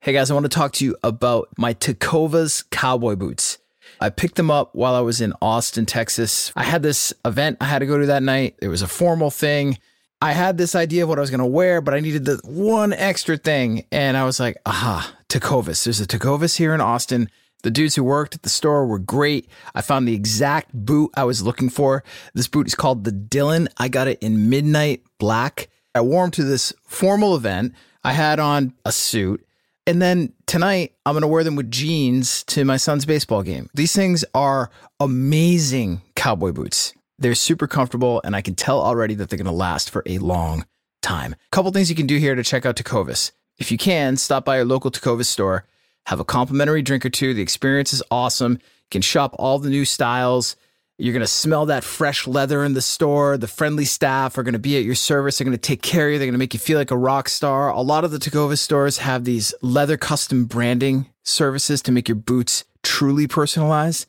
Hey guys, I want to talk to you about my Tecovas cowboy boots. I picked them up while I was in Austin, Texas. I had this event I had to go to that night. It was a formal thing. I had this idea of what I was going to wear, but I needed the one extra thing. And I was like, aha, Tecovas. There's a Tecovas here in Austin. The dudes who worked at the store were great. I found the exact boot I was looking for. This boot is called the Dylan. I got it in midnight black. I wore them to this formal event. I had on a suit. And then tonight, I'm going to wear them with jeans to my son's baseball game. These things are amazing cowboy boots. They're super comfortable, and I can tell already that they're going to last for a long time. A couple things you can do here to check out Tecovas. If you can, stop by your local Tecovas store, have a complimentary drink or two. The experience is awesome. You can shop all the new styles. You're going to smell that fresh leather in the store. The friendly staff are going to be at your service. They're going to take care of you. They're going to make you feel like a rock star. A lot of the Tecovas stores have these leather custom branding services to make your boots truly personalized.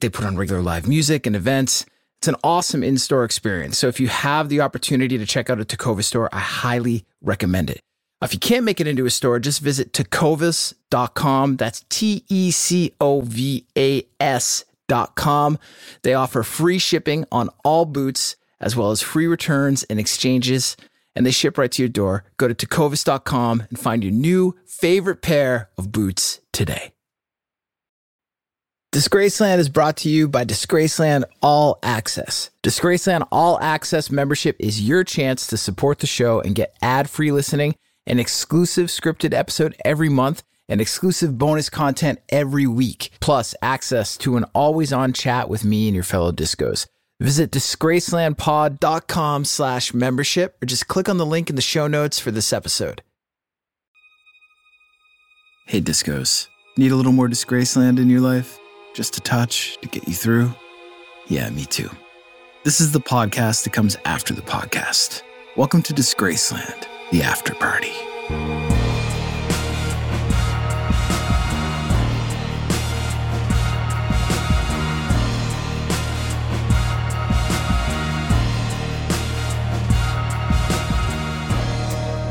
They put on regular live music and events. It's an awesome in store experience. So if you have the opportunity to check out a Tecovas store, I highly recommend it. If you can't make it into a store, just visit tecovas.com. That's T E C O V A S com. They offer free shipping on all boots, as well as free returns and exchanges, and they ship right to your door. Go to tecovas.com and find your new favorite pair of boots today. Disgraceland is brought to you by Disgraceland All Access. Disgraceland All Access membership is your chance to support the show and get ad free listening, an exclusive scripted episode every month and exclusive bonus content every week, plus access to an always on chat with me and your fellow disgos. Visit disgracelandpod.com slash membership or just click on the link in the show notes for this episode. Hey, disgos. Need a little more Disgraceland in your life? Just a touch to get you through? Yeah, me too. This is the podcast that comes after the podcast. Welcome to Disgraceland, the after party.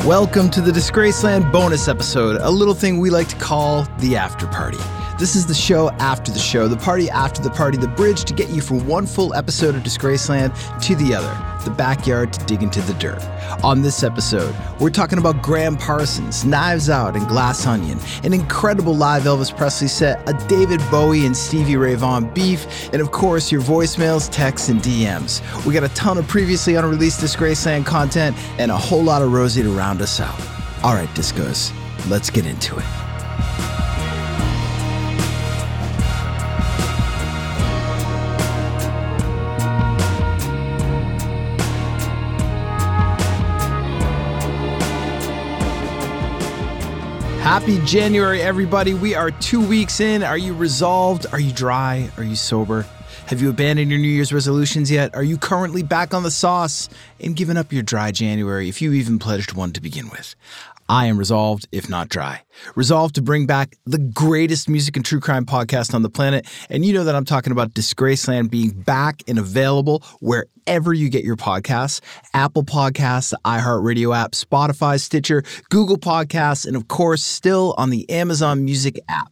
Welcome to the Disgraceland bonus episode, a little thing we like to call the after party. This is the show after the show, the party after the party, the bridge to get you from one full episode of Disgraceland to the other, the backyard to dig into the dirt. On this episode, we're talking about Gram Parsons, Knives Out, and Glass Onion, an incredible live Elvis Presley set, a David Bowie and Stevie Ray Vaughan beef, and of course, your voicemails, texts, and DMs. We got a ton of previously unreleased Disgraceland content and a whole lot of Rosie to round us out. All right, Disgos, let's get into it. Happy January, everybody. We are two weeks in. Are you resolved? Are you dry? Are you sober? Have you abandoned your New Year's resolutions yet? Are you currently back on the sauce and given up your dry January if you even pledged one to begin with? I am resolved, if not dry. Resolved to bring back the greatest music and true crime podcast on the planet. And you know that I'm talking about Disgraceland being back and available wherever you get your podcasts Apple Podcasts, the iHeartRadio app, Spotify, Stitcher, Google Podcasts, and of course, still on the Amazon Music app.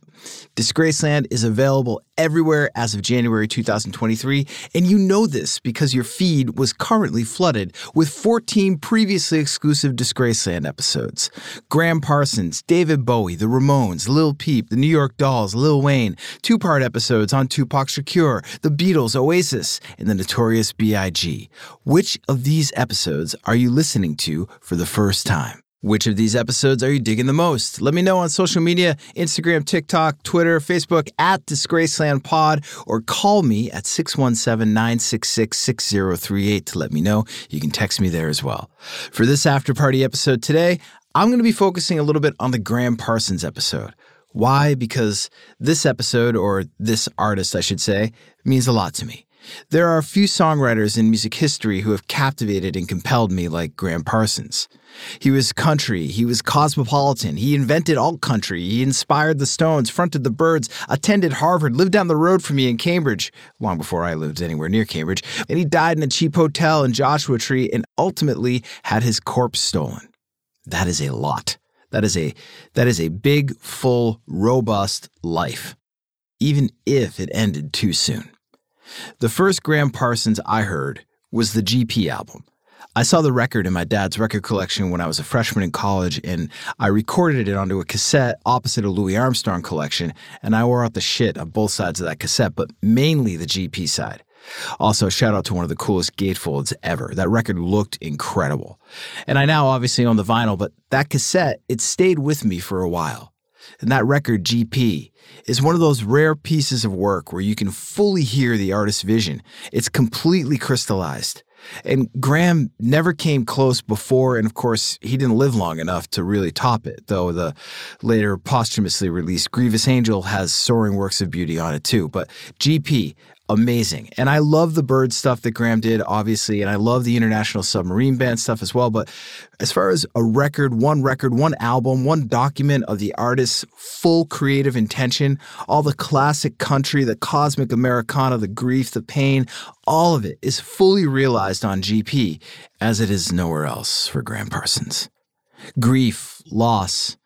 Disgraceland is available everywhere as of January 2023, and you know this because your feed was currently flooded with 14 previously exclusive Disgraceland episodes. Gram Parsons, David Bowie, The Ramones, Lil Peep, The New York Dolls, Lil Wayne, two part episodes on Tupac Shakur, The Beatles, Oasis, and the Notorious B.I.G. Which of these episodes are you listening to for the first time? Which of these episodes are you digging the most? Let me know on social media Instagram, TikTok, Twitter, Facebook at Disgraceland Pod, or call me at 617 966 6038 to let me know. You can text me there as well. For this after party episode today, I'm going to be focusing a little bit on the Gram Parsons episode. Why? Because this episode, or this artist, I should say, means a lot to me. There are a few songwriters in music history who have captivated and compelled me like Gram Parsons. He was country, he was cosmopolitan, he invented alt country, he inspired the Stones, fronted the Byrds, attended Harvard, lived down the road from me in Cambridge, long before I lived anywhere near Cambridge, and he died in a cheap hotel in Joshua Tree and ultimately had his corpse stolen. That is a lot. That is a that is a big, full, robust life. Even if it ended too soon. The first Gram Parsons I heard was the GP album. I saw the record in my dad's record collection when I was a freshman in college, and I recorded it onto a cassette opposite a Louis Armstrong collection, and I wore out the shit on both sides of that cassette, but mainly the GP side. Also, shout out to one of the coolest gatefolds ever. That record looked incredible. And I now obviously own the vinyl, but that cassette, it stayed with me for a while. And that record, GP, is one of those rare pieces of work where you can fully hear the artist's vision. It's completely crystallized. And Gram never came close before, and of course, he didn't live long enough to really top it, though the later posthumously released Grievous Angel has soaring works of beauty on it too. But GP, amazing. And I love the bird stuff that Gram did, obviously, and I love the International Submarine Band stuff as well. But as far as a record, one record, one album, one document of the artist's full creative intention, all the classic country, the cosmic Americana, the grief, the pain, all of it is fully realized on GP, as it is nowhere else for Gram Parsons. Grief, loss,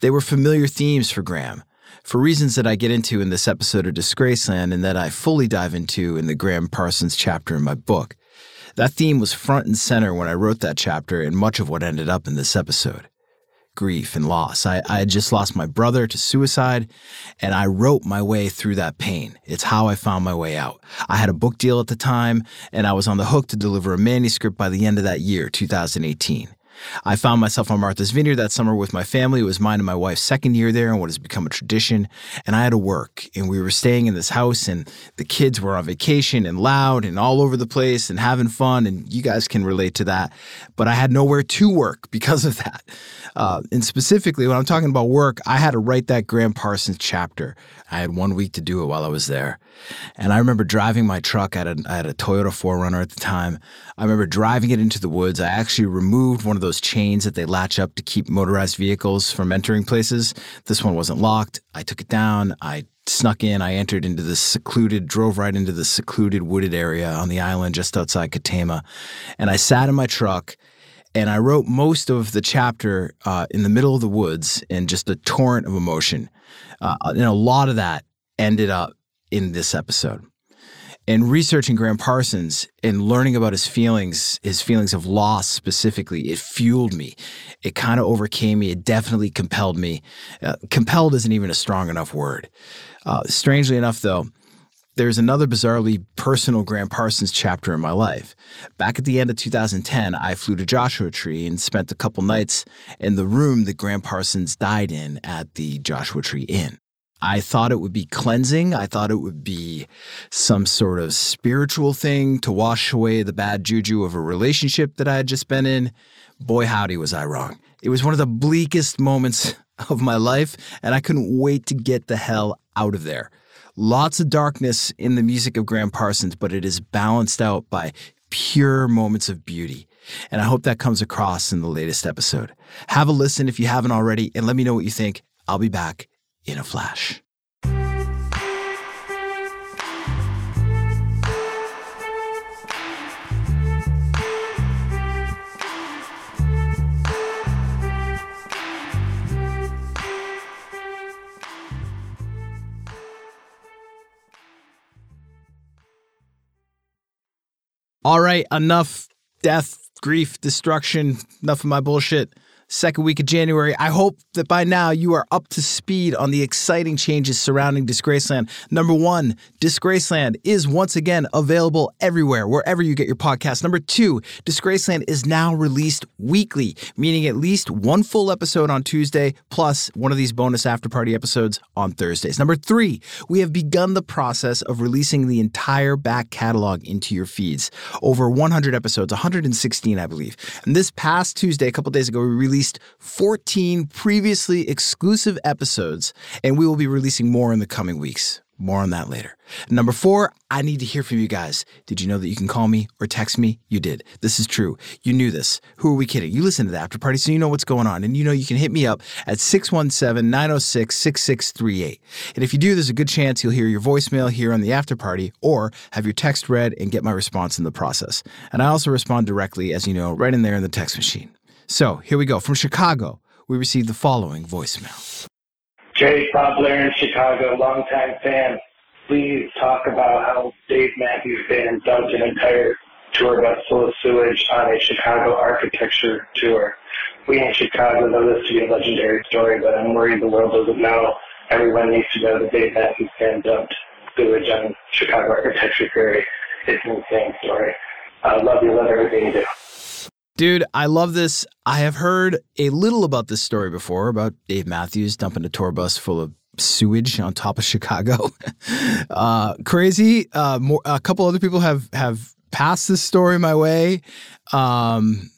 they were familiar themes for Gram for reasons that I get into in this episode of Disgraceland and that I fully dive into in the Gram Parsons chapter in my book. That theme was front and center when I wrote that chapter and much of what ended up in this episode. Grief and loss. I, I had just lost my brother to suicide, and I wrote my way through that pain. It's how I found my way out. I had a book deal at the time, and I was on the hook to deliver a manuscript by the end of that year, 2018. I found myself on Martha's Vineyard that summer with my family. It was mine and my wife's second year there and what has become a tradition. And I had to work. And we were staying in this house, and the kids were on vacation and loud and all over the place and having fun. And you guys can relate to that. But I had nowhere to work because of that. Uh, and specifically, when I'm talking about work, I had to write that Gram Parsons chapter. I had one week to do it while I was there. And I remember driving my truck. I had, a, I had a Toyota 4Runner at the time. I remember driving it into the woods. I actually removed one of those chains that they latch up to keep motorized vehicles from entering places. This one wasn't locked. I took it down. I snuck in. I entered into the secluded, drove right into the secluded wooded area on the island just outside Katama. And I sat in my truck and I wrote most of the chapter uh, in the middle of the woods in just a torrent of emotion. Uh, and a lot of that ended up in this episode. And researching Gram Parsons and learning about his feelings, his feelings of loss specifically, it fueled me. It kind of overcame me. It definitely compelled me. Uh, compelled isn't even a strong enough word. Uh, strangely enough, though, there's another bizarrely personal Gram Parsons chapter in my life. Back at the end of 2010, I flew to Joshua Tree and spent a couple nights in the room that Gram Parsons died in at the Joshua Tree Inn. I thought it would be cleansing. I thought it would be some sort of spiritual thing to wash away the bad juju of a relationship that I had just been in. Boy, howdy, was I wrong. It was one of the bleakest moments of my life, and I couldn't wait to get the hell out of there. Lots of darkness in the music of Gram Parsons, but it is balanced out by pure moments of beauty. And I hope that comes across in the latest episode. Have a listen if you haven't already, and let me know what you think. I'll be back in a flash. All right, enough death, grief, destruction, enough of my bullshit second week of January. I hope that by now you are up to speed on the exciting changes surrounding Disgraceland. Number one, Disgraceland is once again available everywhere, wherever you get your podcast. Number two, Disgraceland is now released weekly, meaning at least one full episode on Tuesday, plus one of these bonus after party episodes on Thursdays. Number three, we have begun the process of releasing the entire back catalog into your feeds. Over 100 episodes, 116, I believe. And this past Tuesday, a couple days ago, we released released 14 previously exclusive episodes, and we will be releasing more in the coming weeks. More on that later. Number four, I need to hear from you guys. Did you know that you can call me or text me? You did. This is true. You knew this. Who are we kidding? You listen to the after party, so you know what's going on. And you know you can hit me up at 617 906 6638. And if you do, there's a good chance you'll hear your voicemail here on the after party or have your text read and get my response in the process. And I also respond directly, as you know, right in there in the text machine. So here we go. From Chicago, we received the following voicemail. Jay Blair in Chicago, longtime fan. Please talk about how Dave Matthews Band dumped an entire tour bus full of sewage on a Chicago architecture tour. We in Chicago know this to be a legendary story, but I'm worried the world doesn't know. Everyone needs to know that Dave Matthews Band dumped sewage on Chicago architecture tour. It's an insane story. I love you, love everything you do. Dude, I love this. I have heard a little about this story before about Dave Matthews dumping a tour bus full of sewage on top of Chicago. uh, crazy. Uh, more, a couple other people have have passed this story my way. Um,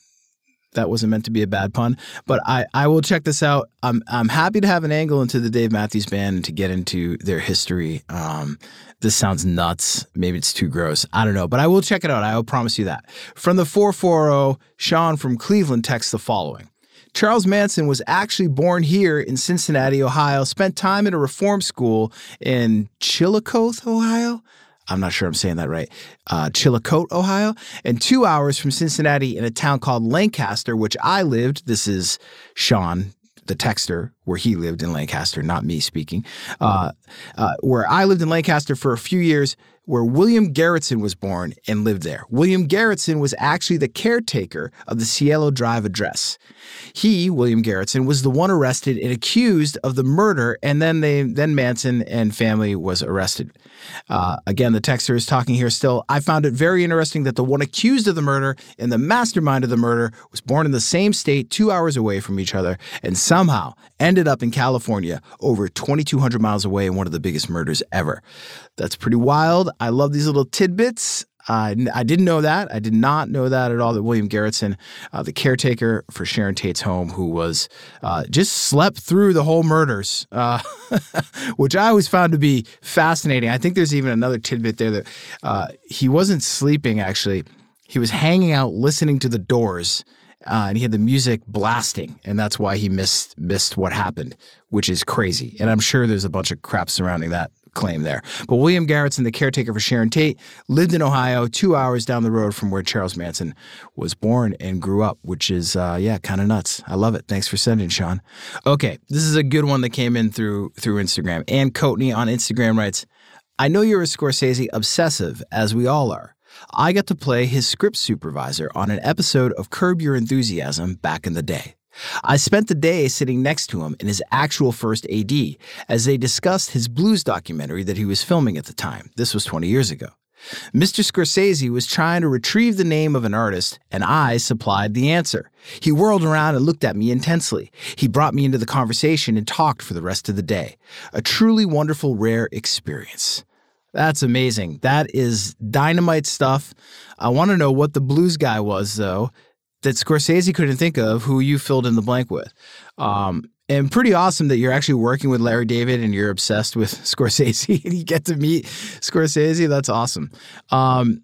that wasn't meant to be a bad pun, but I, I will check this out. I'm I'm happy to have an angle into the Dave Matthews Band and to get into their history. Um, this sounds nuts. Maybe it's too gross. I don't know, but I will check it out. I will promise you that. From the 440, Sean from Cleveland texts the following. Charles Manson was actually born here in Cincinnati, Ohio, spent time at a reform school in Chillicothe, Ohio. I'm not sure I'm saying that right, uh, Chillicothe, Ohio, and two hours from Cincinnati in a town called Lancaster, which I lived. This is Sean, the texter, where he lived in Lancaster, not me speaking, uh, uh, where I lived in Lancaster for a few years, where William Garretson was born and lived there. William Garretson was actually the caretaker of the Cielo Drive address. He, William Garretson, was the one arrested and accused of the murder, and then they then Manson and family was arrested. Uh, again, the texter is talking here still. I found it very interesting that the one accused of the murder and the mastermind of the murder was born in the same state, two hours away from each other, and somehow ended up in California, over 2,200 miles away, in one of the biggest murders ever. That's pretty wild. I love these little tidbits. Uh, I didn't know that. I did not know that at all. That William Garretson, uh, the caretaker for Sharon Tate's home, who was uh, just slept through the whole murders, uh, which I always found to be fascinating. I think there's even another tidbit there that uh, he wasn't sleeping. Actually, he was hanging out, listening to the Doors. Uh, and he had the music blasting, and that's why he missed missed what happened, which is crazy. And I'm sure there's a bunch of crap surrounding that claim there. But William Garretson, the caretaker for Sharon Tate, lived in Ohio, two hours down the road from where Charles Manson was born and grew up, which is, uh, yeah, kind of nuts. I love it. Thanks for sending, Sean. Okay, this is a good one that came in through through Instagram. Ann Coatney on Instagram writes, I know you're a Scorsese obsessive, as we all are. I got to play his script supervisor on an episode of Curb Your Enthusiasm back in the day. I spent the day sitting next to him in his actual first AD as they discussed his blues documentary that he was filming at the time. This was 20 years ago. Mr. Scorsese was trying to retrieve the name of an artist, and I supplied the answer. He whirled around and looked at me intensely. He brought me into the conversation and talked for the rest of the day. A truly wonderful, rare experience. That's amazing. That is dynamite stuff. I want to know what the blues guy was, though that Scorsese couldn't think of who you filled in the blank with. Um, and pretty awesome that you're actually working with Larry David and you're obsessed with Scorsese and you get to meet Scorsese. That's awesome. Um,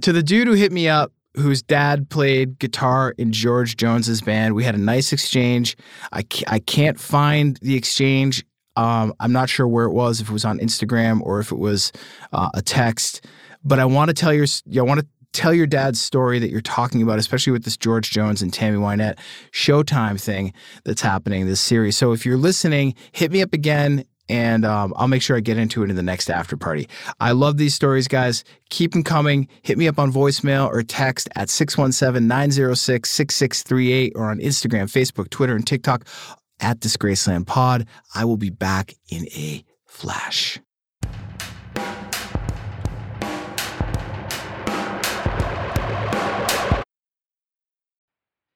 to the dude who hit me up, whose dad played guitar in George Jones's band, we had a nice exchange. I, I can't find the exchange. Um, I'm not sure where it was, if it was on Instagram or if it was uh, a text. But I want to tell your, I want to tell your dad's story that you're talking about, especially with this George Jones and Tammy Wynette Showtime thing that's happening, this series. So if you're listening, hit me up again and um, I'll make sure I get into it in the next after party. I love these stories, guys. Keep them coming. Hit me up on voicemail or text at 617 906 6638 or on Instagram, Facebook, Twitter, and TikTok at Disgraceland Pod. I will be back in a flash.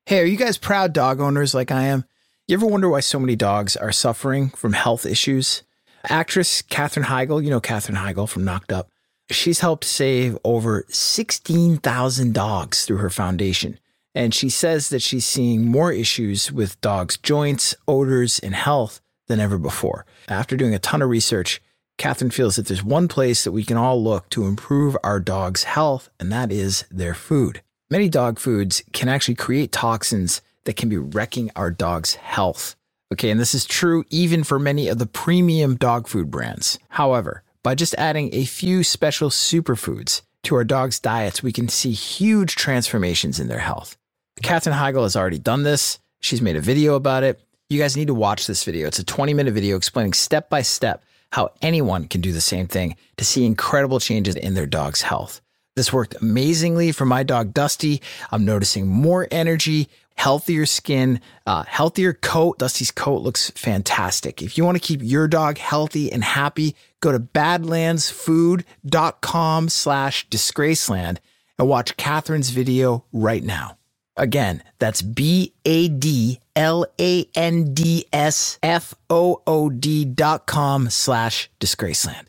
Hey, are you guys proud dog owners like I am? You ever wonder why so many dogs are suffering from health issues? Actress Katherine Heigl, you know Katherine Heigl from Knocked Up, she's helped save over 16,000 dogs through her foundation. And she says that she's seeing more issues with dogs' joints, odors, and health than ever before. After doing a ton of research, Katherine feels that there's one place that we can all look to improve our dog's health, and that is their food. Many dog foods can actually create toxins that can be wrecking our dog's health. Okay, and this is true even for many of the premium dog food brands. However, by just adding a few special superfoods to our dog's diets, we can see huge transformations in their health. Katherine Heigl has already done this. She's made a video about it. You guys need to watch this video. It's a 20 minute video explaining step by step how anyone can do the same thing to see incredible changes in their dog's health. This worked amazingly for my dog Dusty. I'm noticing more energy, healthier skin, uh, healthier coat. Dusty's coat looks fantastic. If you want to keep your dog healthy and happy, go to badlandsfood.com slash disgraceland and watch Katherine's video right now. Again, that's B A D L A N D S F O O D dot com slash disgraceland.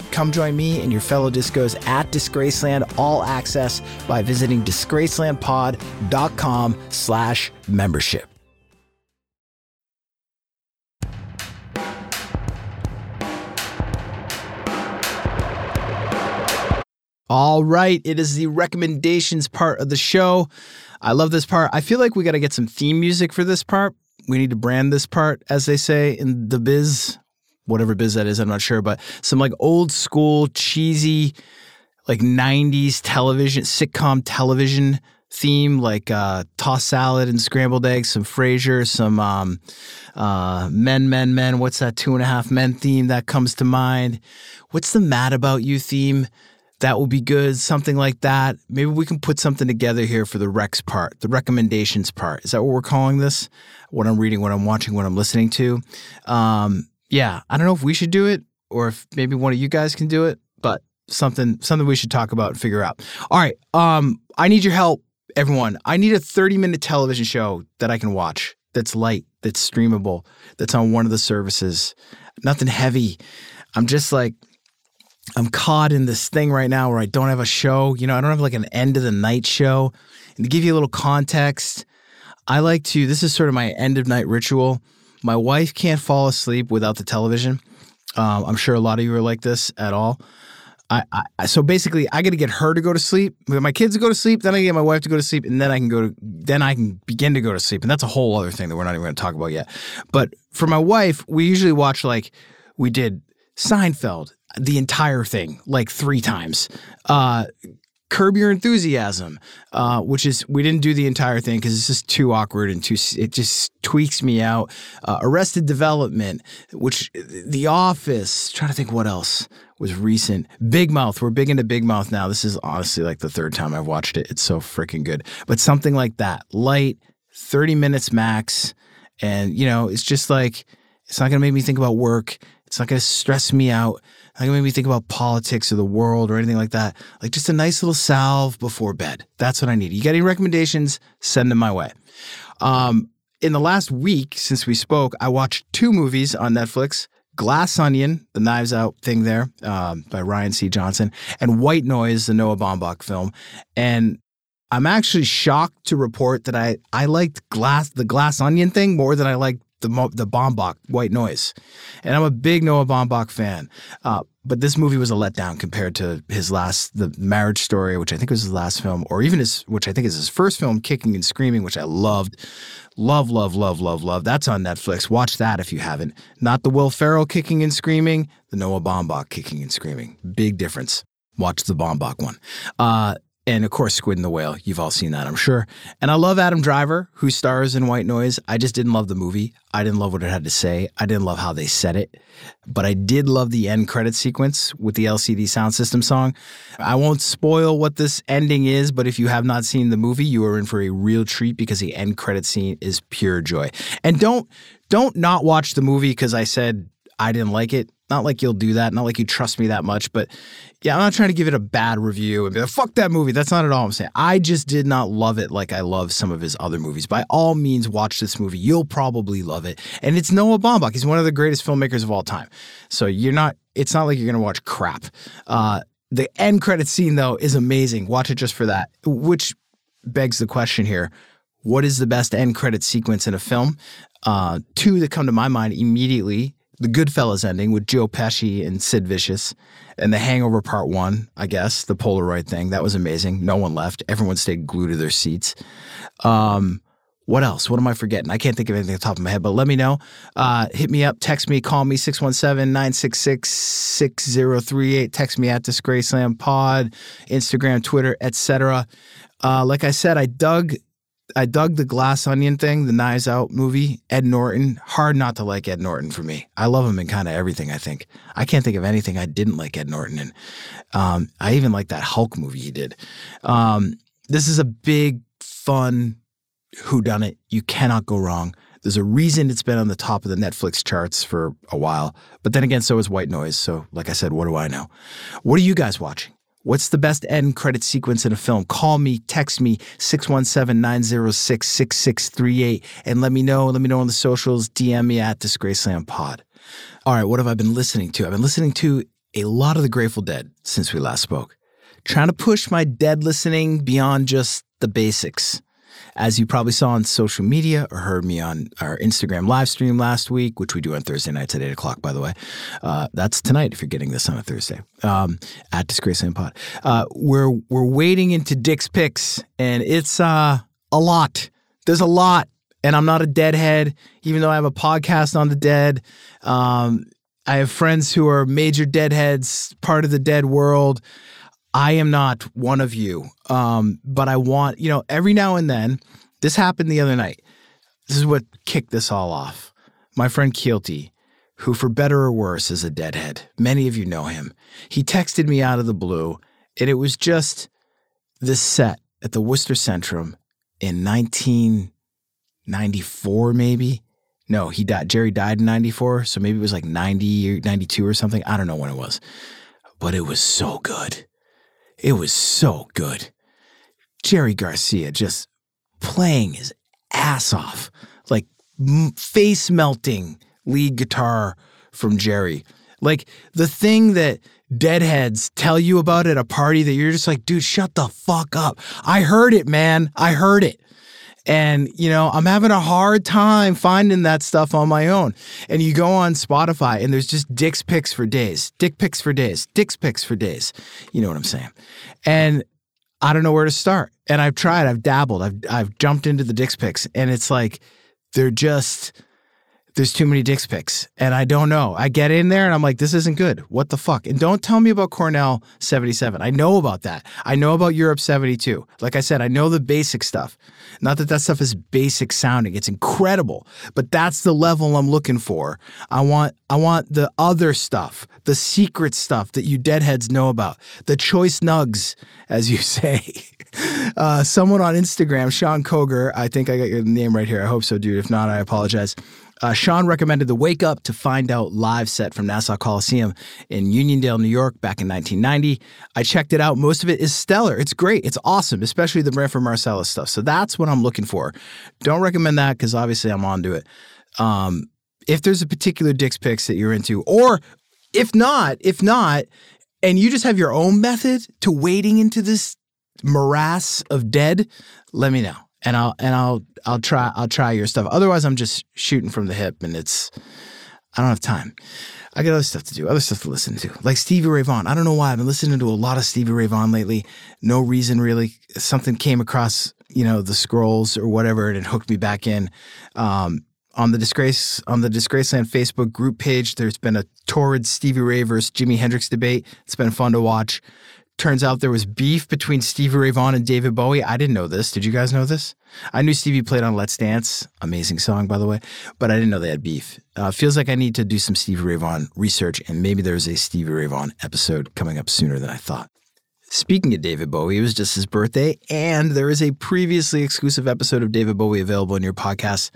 Come join me and your fellow disgos at Disgraceland All Access by visiting disgracelandpod.com slash membership. All right, it is the recommendations part of the show. I love this part. I feel like we got to get some theme music for this part. We need to brand this part, as they say in the biz, whatever biz that is, I'm not sure, but some like old school, cheesy, like 90s television, sitcom television theme, like uh, salad and scrambled eggs, some Frasier, some um, uh, men, men, men. What's that two and a half men theme that comes to mind? What's the Mad About You theme? That will be good. Something like that. Maybe we can put something together here for the Rex part, the recommendations part. Is that what we're calling this? What I'm reading, what I'm watching, what I'm listening to. Um, yeah, I don't know if we should do it or if maybe one of you guys can do it, but something something we should talk about and figure out. All right, um, I need your help, everyone. I need a 30 minute television show that I can watch. That's light, that's streamable, that's on one of the services. Nothing heavy. I'm just like I'm caught in this thing right now where I don't have a show. You know, I don't have like an end of the night show. And to give you a little context, I like to, this is sort of my end of night ritual. My wife can't fall asleep without the television. Um, I'm sure a lot of you are like this at all. I, I so basically I got to get her to go to sleep, my kids to go to sleep, then I get my wife to go to sleep, and then I can go to then I can begin to go to sleep, and that's a whole other thing that we're not even going to talk about yet. But for my wife, we usually watch like we did Seinfeld, the entire thing, like three times. Uh, Curb Your Enthusiasm, uh, which is we didn't do the entire thing because it's just too awkward and too it just tweaks me out. Uh, Arrested Development, which The Office. Trying to think what else was recent. Big Mouth. We're big into Big Mouth now. This is honestly like the third time I've watched it. It's so freaking good. But something like that, light, thirty minutes max, and you know it's just like it's not gonna make me think about work. It's not gonna stress me out not gonna make me think about politics or the world or anything like that. Like just a nice little salve before bed. That's what I need. You got any recommendations? Send them my way. Um, in the last week since we spoke, I watched two movies on Netflix. Glass Onion, the Knives Out thing there um, by Rian C. Johnson, and White Noise, the Noah Baumbach film. And I'm actually shocked to report that I I liked Glass the Glass Onion thing more than I liked the the Baumbach White Noise, and I'm a big Noah Baumbach fan. Uh, but this movie was a letdown compared to his last, The Marriage Story, which I think was his last film, or even his, which I think is his first film, Kicking and Screaming, which I loved, love, love, love, love, love. That's on Netflix. Watch that if you haven't. Not the Will Ferrell Kicking and Screaming, the Noah Baumbach Kicking and Screaming. Big difference. Watch the Baumbach one. Uh, and of course, Squid and the Whale. You've all seen that, I'm sure. And I love Adam Driver, who stars in White Noise. I just didn't love the movie. I didn't love what it had to say. I didn't love how they said it. But I did love the end credit sequence with the LCD Soundsystem song. I won't spoil what this ending is, but if you have not seen the movie, you are in for a real treat because the end credit scene is pure joy. And don't don't not watch the movie because I said I didn't like it. Not like you'll do that. Not like you trust me that much. But yeah, I'm not trying to give it a bad review and be like, fuck that movie. That's not at all I'm saying. I just did not love it like I love some of his other movies. By all means, watch this movie. You'll probably love it. And it's Noah Baumbach. He's one of the greatest filmmakers of all time. So you're not, it's not like you're going to watch crap. Uh, the end credit scene, though, is amazing. Watch it just for that, which begs the question here what is the best end credit sequence in a film? Uh, two that come to my mind immediately the Goodfellas ending with Joe Pesci and Sid Vicious, and The Hangover Part One, I guess the Polaroid thing that was amazing. No one left; everyone stayed glued to their seats. Um, what else? What am I forgetting? I can't think of anything off the top of my head, but let me know. Uh, hit me up, text me, call me 617 966 6038. Text me at Disgraceland Pod, Instagram, Twitter, etc. Uh, like I said, I dug I dug the Glass Onion thing, the Knives Out movie. Ed Norton, hard not to like Ed Norton for me. I love him in kind of everything. I think I can't think of anything I didn't like Ed Norton in. Um, I even like that Hulk movie he did. Um, this is a big, fun who done it. You cannot go wrong. There's a reason it's been on the top of the Netflix charts for a while. But then again, so is White Noise. So, like I said, what do I know? What are you guys watching? What's the best end credit sequence in a film? Call me, text me, 617 906 6638, and let me know. Let me know on the socials. DM me at Disgraceland Pod. All right, what have I been listening to? I've been listening to a lot of the Grateful Dead since we last spoke. Trying to push my dead listening beyond just the basics. As you probably saw on social media or heard me on our Instagram live stream last week, which we do on Thursday nights at 8 o'clock, by the way. Uh, that's tonight if you're getting this on a Thursday um, at Disgraceland Pod. Uh, we're, we're wading into Dick's Picks, and it's uh, a lot. There's a lot. And I'm not a deadhead, even though I have a podcast on the dead. Um, I have friends who are major deadheads, part of the dead world. I am not one of you. Um, but I want, you know, every now and then, this happened the other night. This is what kicked this all off. My friend Keelty, who for better or worse is a deadhead, many of you know him, he texted me out of the blue, and it was just this set at the Worcester Centrum in 1994, maybe. No, he died. Jerry died in 94, so maybe it was like 90 or 92 or something. I don't know when it was. But it was so good. It was so good. Jerry Garcia just playing his ass off, like face melting lead guitar from Jerry. Like the thing that deadheads tell you about at a party that you're just like, dude, shut the fuck up. I heard it, man. I heard it. And, you know, I'm having a hard time finding that stuff on my own. And you go on Spotify and there's just Dick's picks for days, Dick picks for days, Dick's picks for days. You know what I'm saying? And I don't know where to start. And I've tried, I've dabbled, I've, I've jumped into the Dick's picks and it's like, they're just, there's too many Dick's picks. And I don't know. I get in there and I'm like, this isn't good. What the fuck? And don't tell me about Cornell 77. I know about that. I know about Europe 72. Like I said, I know the basic stuff. Not that that stuff is basic sounding. It's incredible. But that's the level I'm looking for. I want I want the other stuff, the secret stuff that you deadheads know about. The choice nugs, as you say. Uh, someone on Instagram, Sean Koger, I think I got your name right here. I hope so, dude. If not, I apologize. Uh, Sean recommended the Wake Up to Find Out live set from Nassau Coliseum in Uniondale, New York, back in 1990. I checked it out. Most of it is stellar. It's great. It's awesome, especially the Branford Marsalis stuff. So that's what I'm looking for. Don't recommend that because obviously I'm onto it. Um, if there's a particular Dick's Picks that you're into, or if not, if not, and you just have your own method to wading into this morass of dead, let me know and I'll and I'll I'll try I'll try your stuff. Otherwise, I'm just shooting from the hip, and it's I don't have time. I got other stuff to do, other stuff to listen to, like Stevie Ray Vaughan. I don't know why I've been listening to a lot of Stevie Ray Vaughan lately. No reason really. Something came across you know the scrolls or whatever, and it hooked me back in. Um, on the disgrace on the Disgraceland Facebook group page, there's been a torrid Stevie Ray versus Jimi Hendrix debate. It's been fun to watch. Turns out there was beef between Stevie Ray Vaughan and David Bowie. I didn't know this. Did you guys know this? I knew Stevie played on Let's Dance, amazing song by the way, but I didn't know they had beef. Uh, feels like I need to do some Stevie Ray Vaughan research, and maybe there's a Stevie Ray Vaughan episode coming up sooner than I thought. Speaking of David Bowie, it was just his birthday, and there is a previously exclusive episode of David Bowie available in your podcast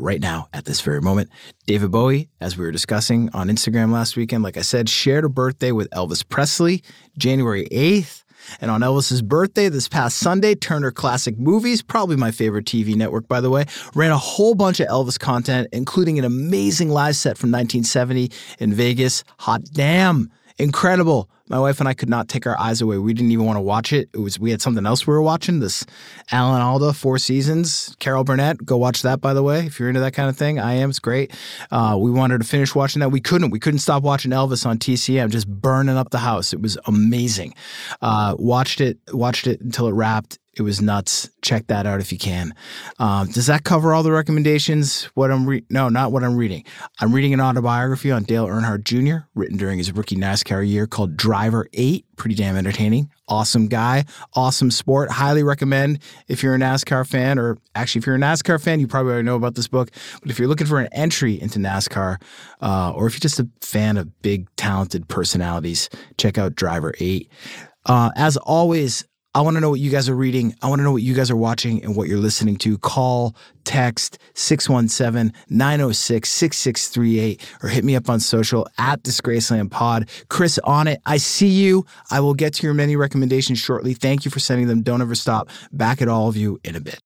right now at this very moment. David Bowie, as we were discussing on Instagram last weekend, like I said, shared a birthday with Elvis Presley January 8th. And on Elvis's birthday this past Sunday, Turner Classic Movies, probably my favorite TV network, by the way, ran a whole bunch of Elvis content, including an amazing live set from 1970 in Vegas. Hot damn! Incredible. My wife and I could not take our eyes away. We didn't even want to watch it. It was we had something else we were watching. This Alan Alda, Four Seasons, Carol Burnett. Go watch that, by the way, if you're into that kind of thing. I am. It's great. Uh, we wanted to finish watching that. We couldn't. We couldn't stop watching Elvis on TCM, just burning up the house. It was amazing. Uh, watched it. Watched it until it wrapped. It was nuts. Check that out if you can. Um, does that cover all the recommendations? What I'm re- no, not what I'm reading. I'm reading an autobiography on Dale Earnhardt Jr. written during his rookie NASCAR year called Driver Eight. Pretty damn entertaining. Awesome guy. Awesome sport. Highly recommend if you're a NASCAR fan, or actually if you're a NASCAR fan, you probably already know about this book. But if you're looking for an entry into NASCAR, uh, or if you're just a fan of big talented personalities, check out Driver Eight. Uh, as always, I want to know what you guys are reading. I want to know what you guys are watching and what you're listening to. Call, text 617 906 6638 or hit me up on social at Disgraceland Pod. Chris on it. I see you. I will get to your many recommendations shortly. Thank you for sending them. Don't ever stop. Back at all of you in a bit.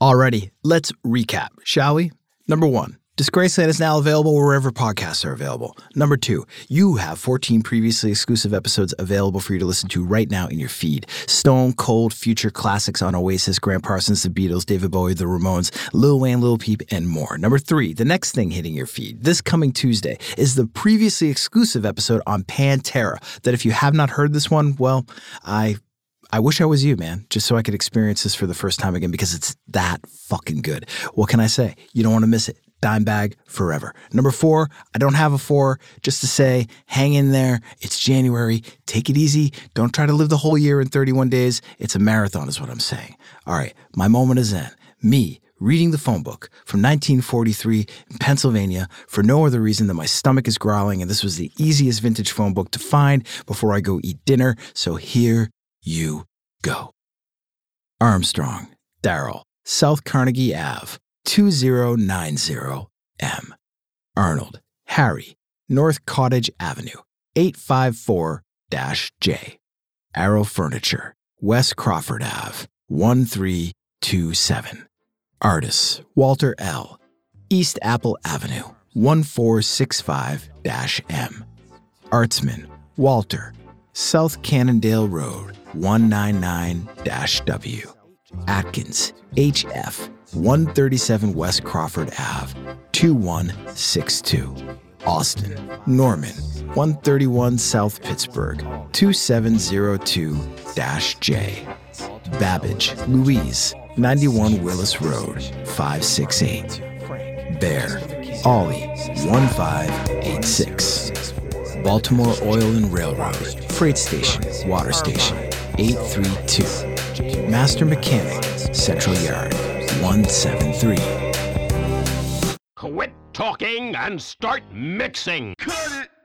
Alrighty, let's recap, shall we? Number one, Disgraceland is now available wherever podcasts are available. Number two, you have 14 previously exclusive episodes available for you to listen to right now in your feed. Stone Cold future classics on Oasis, Gram Parsons, The Beatles, David Bowie, The Ramones, Lil Wayne, Lil Peep, and more. Number three, the next thing hitting your feed this coming Tuesday is the previously exclusive episode on Pantera. That if you have not heard this one, well, I I wish I was you, man, just so I could experience this for the first time again because it's that fucking good. What can I say? You don't want to miss it. Dimebag forever. Number four, I don't have a four, just to say, hang in there. It's January. Take it easy. Don't try to live the whole year in 31 days. It's a marathon, is what I'm saying. All right, my moment is in. Me, reading the phone book from 1943 in Pennsylvania for no other reason than my stomach is growling, and this was the easiest vintage phone book to find before I go eat dinner. So here you go. Armstrong, Darrell, South Carnegie Ave, 2090M. Arnold, Harry, North Cottage Avenue, 854 J. Arrow Furniture, West Crawford Ave, 1327. Artists, Walter L., East Apple Avenue, 1465 M. Artsman, Walter, South Cannondale Road, 199 W. Atkins, HF, 137 West Crawford Ave, 2162. Austin, Norman, 131 South Pittsburgh, 2702 J. Babbage, Louise, 91 Willis Road, 568. Bear, Ollie, 1586. Baltimore Oil and Railroad, Freight Station, Water Station, 832. Master Mechanic, Central Yard, 173. Quit talking and start mixing. Cut it!